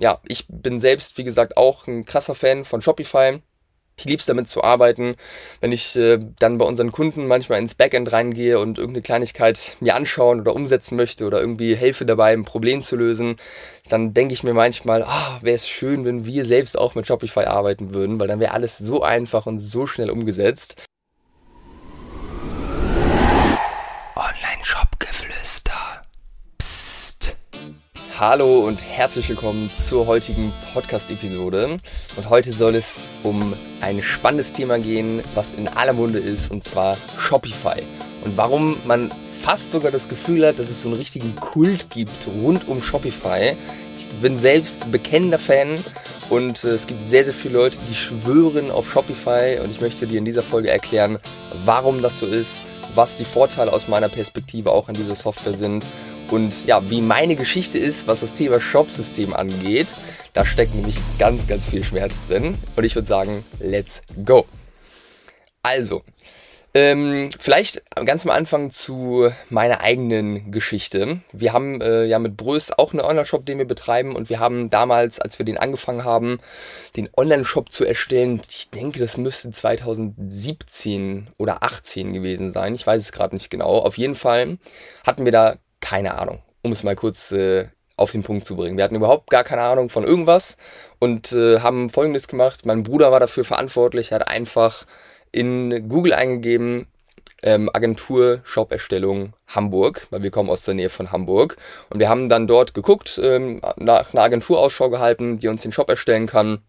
ja, ich bin selbst, wie gesagt, auch ein krasser Fan von Shopify. Ich liebe es damit zu arbeiten. Wenn ich äh, dann bei unseren Kunden manchmal ins Backend reingehe und irgendeine Kleinigkeit mir anschauen oder umsetzen möchte oder irgendwie helfe dabei, ein Problem zu lösen, dann denke ich mir manchmal, ah, wäre es schön, wenn wir selbst auch mit Shopify arbeiten würden, weil dann wäre alles so einfach und so schnell umgesetzt. Hallo und herzlich willkommen zur heutigen Podcast-Episode. Und heute soll es um ein spannendes Thema gehen, was in aller Munde ist, und zwar Shopify. Und warum man fast sogar das Gefühl hat, dass es so einen richtigen Kult gibt rund um Shopify. Ich bin selbst bekennender Fan und äh, es gibt sehr, sehr viele Leute, die schwören auf Shopify und ich möchte dir in dieser Folge erklären, warum das so ist, was die Vorteile aus meiner Perspektive auch an dieser Software sind und ja, wie meine Geschichte ist, was das Thema Shop-System angeht, da steckt nämlich ganz, ganz viel Schmerz drin. Und ich würde sagen, let's go. Also, ähm, vielleicht ganz am Anfang zu meiner eigenen Geschichte. Wir haben äh, ja mit Brös auch einen Online-Shop, den wir betreiben und wir haben damals, als wir den angefangen haben, den Online-Shop zu erstellen, ich denke, das müsste 2017 oder 18 gewesen sein. Ich weiß es gerade nicht genau. Auf jeden Fall hatten wir da keine Ahnung, um es mal kurz äh, auf den Punkt zu bringen. Wir hatten überhaupt gar keine Ahnung von irgendwas und äh, haben Folgendes gemacht. Mein Bruder war dafür verantwortlich, hat einfach in Google eingegeben, ähm, Agentur Shop-Erstellung Hamburg, weil wir kommen aus der Nähe von Hamburg. Und wir haben dann dort geguckt, ähm, nach einer Agentur Ausschau gehalten, die uns den Shop erstellen kann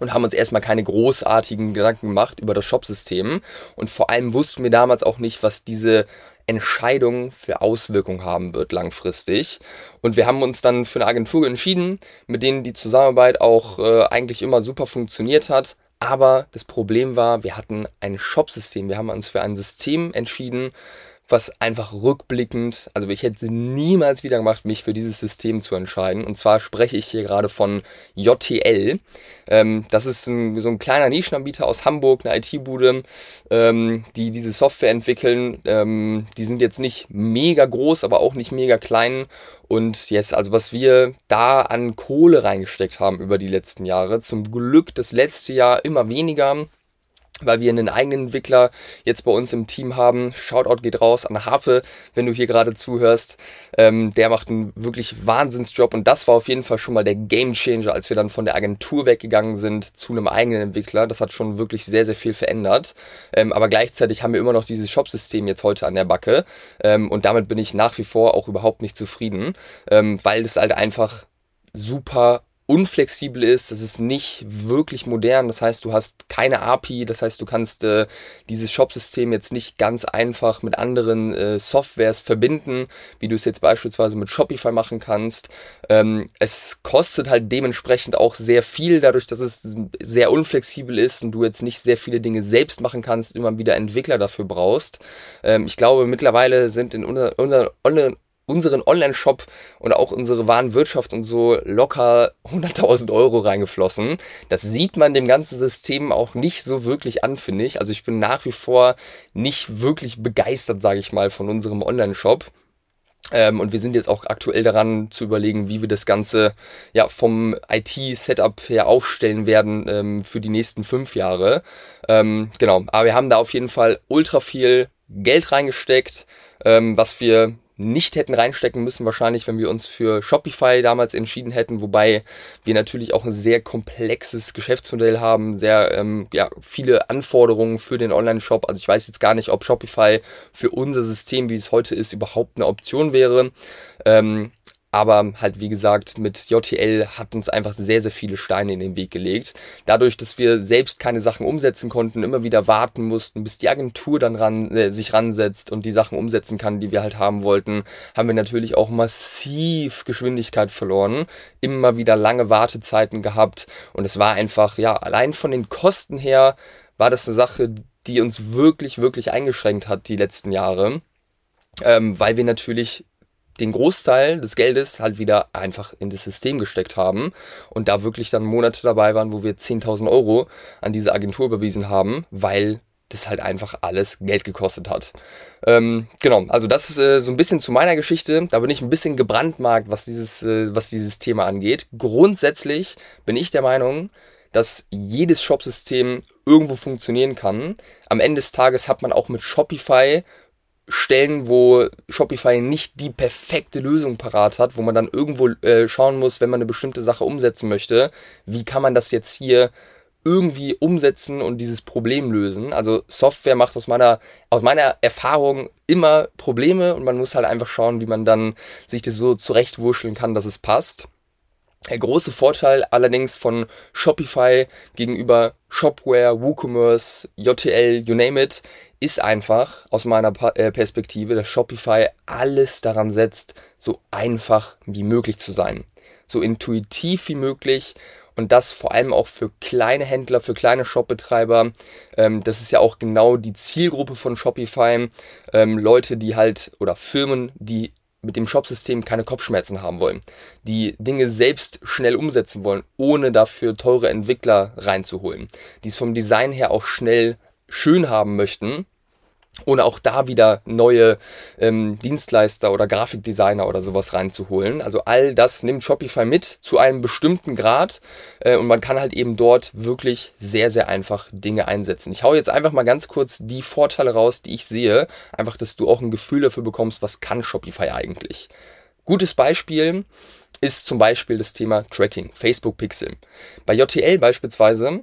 und haben uns erstmal keine großartigen Gedanken gemacht über das Shop-System. Und vor allem wussten wir damals auch nicht, was diese Entscheidung für Auswirkungen haben wird langfristig. Und wir haben uns dann für eine Agentur entschieden, mit denen die Zusammenarbeit auch äh, eigentlich immer super funktioniert hat. Aber das Problem war, wir hatten ein Shop-System. Wir haben uns für ein System entschieden, was einfach rückblickend, also ich hätte niemals wieder gemacht, mich für dieses System zu entscheiden. Und zwar spreche ich hier gerade von JTL. Ähm, das ist ein, so ein kleiner Nischenanbieter aus Hamburg, eine IT-Bude, ähm, die diese Software entwickeln. Ähm, die sind jetzt nicht mega groß, aber auch nicht mega klein. Und jetzt, also was wir da an Kohle reingesteckt haben über die letzten Jahre, zum Glück das letzte Jahr immer weniger weil wir einen eigenen Entwickler jetzt bei uns im Team haben. Shoutout geht raus an Harpe, wenn du hier gerade zuhörst. Ähm, der macht einen wirklich Wahnsinnsjob und das war auf jeden Fall schon mal der Game Changer, als wir dann von der Agentur weggegangen sind zu einem eigenen Entwickler. Das hat schon wirklich sehr, sehr viel verändert. Ähm, aber gleichzeitig haben wir immer noch dieses Shop-System jetzt heute an der Backe ähm, und damit bin ich nach wie vor auch überhaupt nicht zufrieden, ähm, weil es halt einfach super unflexibel ist, das ist nicht wirklich modern, das heißt, du hast keine API, das heißt, du kannst äh, dieses Shop-System jetzt nicht ganz einfach mit anderen äh, Softwares verbinden, wie du es jetzt beispielsweise mit Shopify machen kannst. Ähm, es kostet halt dementsprechend auch sehr viel, dadurch, dass es sehr unflexibel ist und du jetzt nicht sehr viele Dinge selbst machen kannst, immer wieder Entwickler dafür brauchst. Ähm, ich glaube, mittlerweile sind in unser, unser unseren Online-Shop und auch unsere Warenwirtschaft und so locker 100.000 Euro reingeflossen. Das sieht man dem ganzen System auch nicht so wirklich an, finde ich. Also ich bin nach wie vor nicht wirklich begeistert, sage ich mal, von unserem Online-Shop. Ähm, und wir sind jetzt auch aktuell daran zu überlegen, wie wir das Ganze ja vom IT-Setup her aufstellen werden ähm, für die nächsten fünf Jahre. Ähm, genau, aber wir haben da auf jeden Fall ultra viel Geld reingesteckt, ähm, was wir nicht hätten reinstecken müssen, wahrscheinlich, wenn wir uns für Shopify damals entschieden hätten, wobei wir natürlich auch ein sehr komplexes Geschäftsmodell haben, sehr ähm, ja, viele Anforderungen für den Online-Shop. Also ich weiß jetzt gar nicht, ob Shopify für unser System, wie es heute ist, überhaupt eine Option wäre. Ähm, aber halt, wie gesagt, mit JTL hat uns einfach sehr, sehr viele Steine in den Weg gelegt. Dadurch, dass wir selbst keine Sachen umsetzen konnten, immer wieder warten mussten, bis die Agentur dann ran, äh, sich ransetzt und die Sachen umsetzen kann, die wir halt haben wollten, haben wir natürlich auch massiv Geschwindigkeit verloren. Immer wieder lange Wartezeiten gehabt. Und es war einfach, ja, allein von den Kosten her war das eine Sache, die uns wirklich, wirklich eingeschränkt hat die letzten Jahre. Ähm, weil wir natürlich den Großteil des Geldes halt wieder einfach in das System gesteckt haben und da wirklich dann Monate dabei waren, wo wir 10.000 Euro an diese Agentur überwiesen haben, weil das halt einfach alles Geld gekostet hat. Ähm, genau, also das ist äh, so ein bisschen zu meiner Geschichte. Da bin ich ein bisschen gebrandmarkt, was dieses, äh, was dieses Thema angeht. Grundsätzlich bin ich der Meinung, dass jedes Shopsystem irgendwo funktionieren kann. Am Ende des Tages hat man auch mit Shopify Stellen, wo Shopify nicht die perfekte Lösung parat hat, wo man dann irgendwo äh, schauen muss, wenn man eine bestimmte Sache umsetzen möchte, wie kann man das jetzt hier irgendwie umsetzen und dieses Problem lösen. Also Software macht aus meiner, aus meiner Erfahrung immer Probleme und man muss halt einfach schauen, wie man dann sich das so zurechtwurscheln kann, dass es passt. Der große Vorteil allerdings von Shopify gegenüber Shopware, WooCommerce, JTL, you name it, ist einfach aus meiner äh, Perspektive, dass Shopify alles daran setzt, so einfach wie möglich zu sein. So intuitiv wie möglich und das vor allem auch für kleine Händler, für kleine Shopbetreiber. Ähm, das ist ja auch genau die Zielgruppe von Shopify. Ähm, Leute, die halt oder Firmen, die mit dem Shopsystem keine Kopfschmerzen haben wollen, die Dinge selbst schnell umsetzen wollen, ohne dafür teure Entwickler reinzuholen, die es vom Design her auch schnell schön haben möchten ohne auch da wieder neue ähm, Dienstleister oder Grafikdesigner oder sowas reinzuholen. Also all das nimmt Shopify mit zu einem bestimmten Grad äh, und man kann halt eben dort wirklich sehr, sehr einfach Dinge einsetzen. Ich hau jetzt einfach mal ganz kurz die Vorteile raus, die ich sehe, einfach, dass du auch ein Gefühl dafür bekommst, was kann Shopify eigentlich. Gutes Beispiel ist zum Beispiel das Thema Tracking, Facebook Pixel. Bei JTL beispielsweise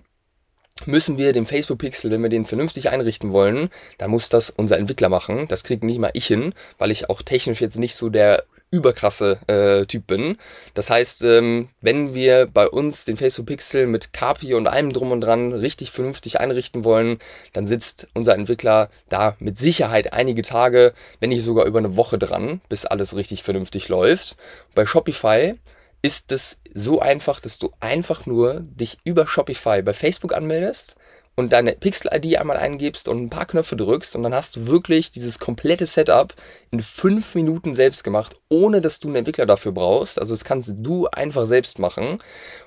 müssen wir den Facebook Pixel, wenn wir den vernünftig einrichten wollen, dann muss das unser Entwickler machen. Das kriegt nicht mal ich hin, weil ich auch technisch jetzt nicht so der überkrasse äh, Typ bin. Das heißt, ähm, wenn wir bei uns den Facebook Pixel mit Kapi und allem drum und dran richtig vernünftig einrichten wollen, dann sitzt unser Entwickler da mit Sicherheit einige Tage, wenn nicht sogar über eine Woche dran, bis alles richtig vernünftig läuft. Bei Shopify ist es so einfach, dass du einfach nur dich über Shopify bei Facebook anmeldest und deine Pixel-ID einmal eingibst und ein paar Knöpfe drückst und dann hast du wirklich dieses komplette Setup in fünf Minuten selbst gemacht, ohne dass du einen Entwickler dafür brauchst. Also das kannst du einfach selbst machen.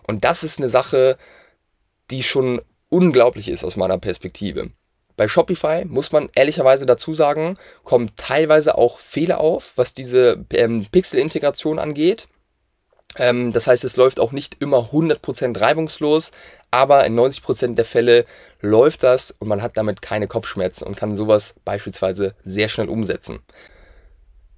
Und das ist eine Sache, die schon unglaublich ist aus meiner Perspektive. Bei Shopify muss man ehrlicherweise dazu sagen, kommen teilweise auch Fehler auf, was diese ähm, Pixel-Integration angeht. Ähm, das heißt, es läuft auch nicht immer 100% reibungslos, aber in 90% der Fälle läuft das und man hat damit keine Kopfschmerzen und kann sowas beispielsweise sehr schnell umsetzen.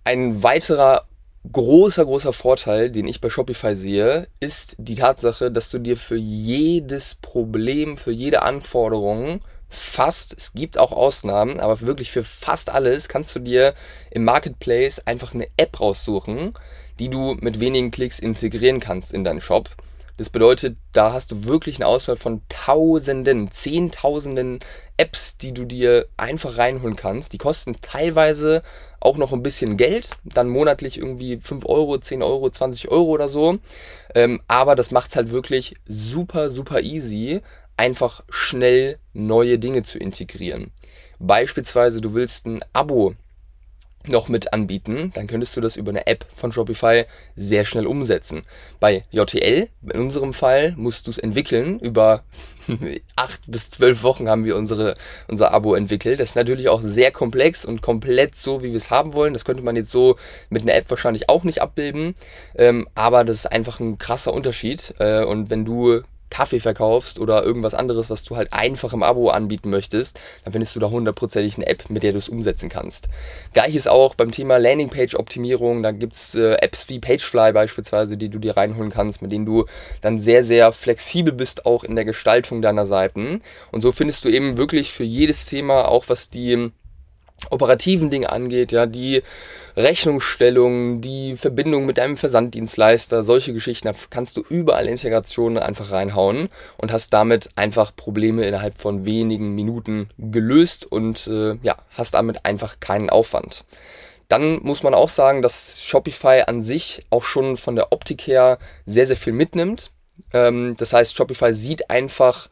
Ein weiterer großer, großer Vorteil, den ich bei Shopify sehe, ist die Tatsache, dass du dir für jedes Problem, für jede Anforderung fast, es gibt auch Ausnahmen, aber wirklich für fast alles kannst du dir im Marketplace einfach eine App raussuchen, die du mit wenigen Klicks integrieren kannst in deinen Shop. Das bedeutet, da hast du wirklich eine Auswahl von Tausenden, Zehntausenden Apps, die du dir einfach reinholen kannst. Die kosten teilweise auch noch ein bisschen Geld, dann monatlich irgendwie 5 Euro, 10 Euro, 20 Euro oder so. Ähm, aber das macht es halt wirklich super, super easy, einfach schnell neue Dinge zu integrieren. Beispielsweise, du willst ein Abo noch mit anbieten, dann könntest du das über eine App von Shopify sehr schnell umsetzen. Bei JTL, in unserem Fall, musst du es entwickeln. Über acht bis zwölf Wochen haben wir unsere, unser Abo entwickelt. Das ist natürlich auch sehr komplex und komplett so, wie wir es haben wollen. Das könnte man jetzt so mit einer App wahrscheinlich auch nicht abbilden. Ähm, aber das ist einfach ein krasser Unterschied. Äh, und wenn du Kaffee verkaufst oder irgendwas anderes, was du halt einfach im Abo anbieten möchtest, dann findest du da hundertprozentig eine App, mit der du es umsetzen kannst. Gleiches auch beim Thema Landingpage-Optimierung. Da gibt's äh, Apps wie Pagefly beispielsweise, die du dir reinholen kannst, mit denen du dann sehr, sehr flexibel bist, auch in der Gestaltung deiner Seiten. Und so findest du eben wirklich für jedes Thema, auch was die operativen Dinge angeht, ja, die Rechnungsstellung, die Verbindung mit deinem Versanddienstleister, solche Geschichten, da kannst du überall Integrationen einfach reinhauen und hast damit einfach Probleme innerhalb von wenigen Minuten gelöst und äh, ja, hast damit einfach keinen Aufwand. Dann muss man auch sagen, dass Shopify an sich auch schon von der Optik her sehr, sehr viel mitnimmt. Ähm, das heißt, Shopify sieht einfach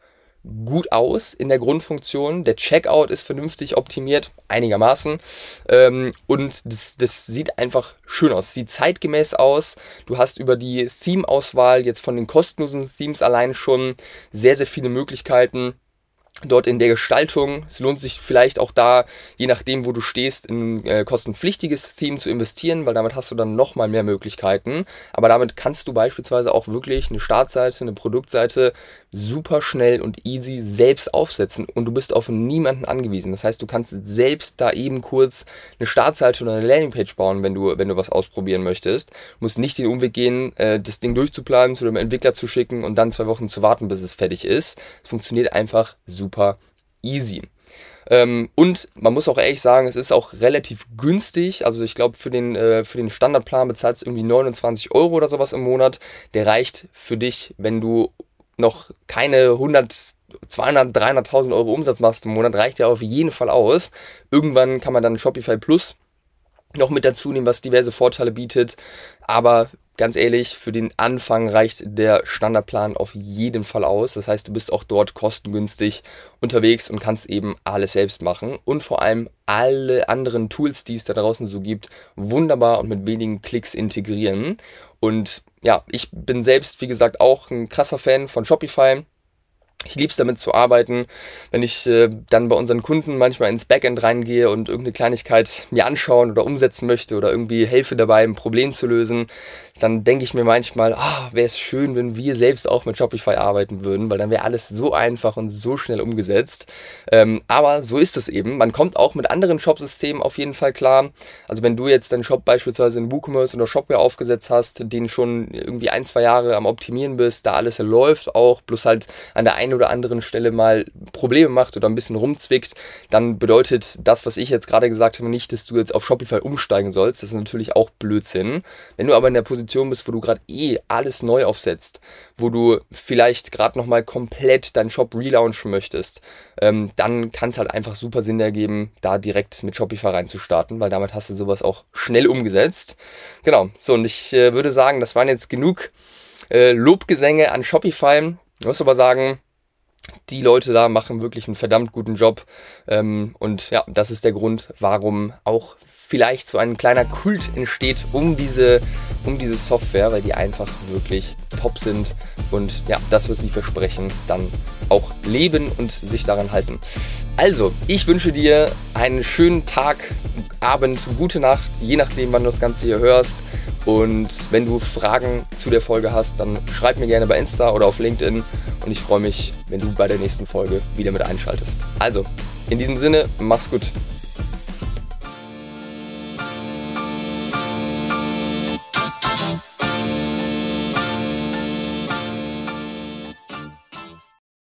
gut aus in der Grundfunktion. Der Checkout ist vernünftig optimiert, einigermaßen. Ähm, und das, das sieht einfach schön aus, sieht zeitgemäß aus. Du hast über die Theme-Auswahl jetzt von den kostenlosen Themes allein schon sehr, sehr viele Möglichkeiten dort in der Gestaltung. Es lohnt sich vielleicht auch da, je nachdem, wo du stehst, in äh, kostenpflichtiges Theme zu investieren, weil damit hast du dann nochmal mehr Möglichkeiten. Aber damit kannst du beispielsweise auch wirklich eine Startseite, eine Produktseite super schnell und easy selbst aufsetzen und du bist auf niemanden angewiesen. Das heißt, du kannst selbst da eben kurz eine Startseite oder eine Landingpage bauen, wenn du, wenn du was ausprobieren möchtest. Du musst nicht den Umweg gehen, äh, das Ding durchzuplanen, zu dem Entwickler zu schicken und dann zwei Wochen zu warten, bis es fertig ist. Es funktioniert einfach super easy. Ähm, und man muss auch ehrlich sagen, es ist auch relativ günstig. Also ich glaube, für den, äh, für den Standardplan bezahlst du irgendwie 29 Euro oder sowas im Monat. Der reicht für dich, wenn du noch keine 100, 200, 300.000 Euro Umsatz machst im Monat, reicht ja auf jeden Fall aus. Irgendwann kann man dann Shopify Plus noch mit dazu nehmen, was diverse Vorteile bietet. Aber ganz ehrlich, für den Anfang reicht der Standardplan auf jeden Fall aus. Das heißt, du bist auch dort kostengünstig unterwegs und kannst eben alles selbst machen und vor allem alle anderen Tools, die es da draußen so gibt, wunderbar und mit wenigen Klicks integrieren. Und ja, ich bin selbst, wie gesagt, auch ein krasser Fan von Shopify. Ich liebe es damit zu arbeiten, wenn ich äh, dann bei unseren Kunden manchmal ins Backend reingehe und irgendeine Kleinigkeit mir anschauen oder umsetzen möchte oder irgendwie helfe dabei, ein Problem zu lösen, dann denke ich mir manchmal, ah, wäre es schön, wenn wir selbst auch mit Shopify arbeiten würden, weil dann wäre alles so einfach und so schnell umgesetzt. Ähm, aber so ist es eben. Man kommt auch mit anderen Shopsystemen auf jeden Fall klar. Also wenn du jetzt deinen Shop beispielsweise in WooCommerce oder Shopware aufgesetzt hast, den schon irgendwie ein, zwei Jahre am Optimieren bist, da alles läuft auch, bloß halt an der einen oder anderen Stelle mal Probleme macht oder ein bisschen rumzwickt, dann bedeutet das, was ich jetzt gerade gesagt habe, nicht, dass du jetzt auf Shopify umsteigen sollst. Das ist natürlich auch Blödsinn. Wenn du aber in der Position bist, wo du gerade eh alles neu aufsetzt, wo du vielleicht gerade nochmal komplett deinen Shop relaunchen möchtest, ähm, dann kann es halt einfach super Sinn ergeben, da direkt mit Shopify reinzustarten, weil damit hast du sowas auch schnell umgesetzt. Genau, so und ich äh, würde sagen, das waren jetzt genug äh, Lobgesänge an Shopify. Ich muss aber sagen, die Leute da machen wirklich einen verdammt guten Job. Ähm, und ja, das ist der Grund, warum auch vielleicht so ein kleiner Kult entsteht um diese, um diese Software, weil die einfach wirklich top sind und ja, das, was sie versprechen, dann auch leben und sich daran halten. Also, ich wünsche dir einen schönen Tag, Abend, gute Nacht, je nachdem, wann du das Ganze hier hörst. Und wenn du Fragen zu der Folge hast, dann schreib mir gerne bei Insta oder auf LinkedIn. Und ich freue mich, wenn du bei der nächsten Folge wieder mit einschaltest. Also, in diesem Sinne, mach's gut.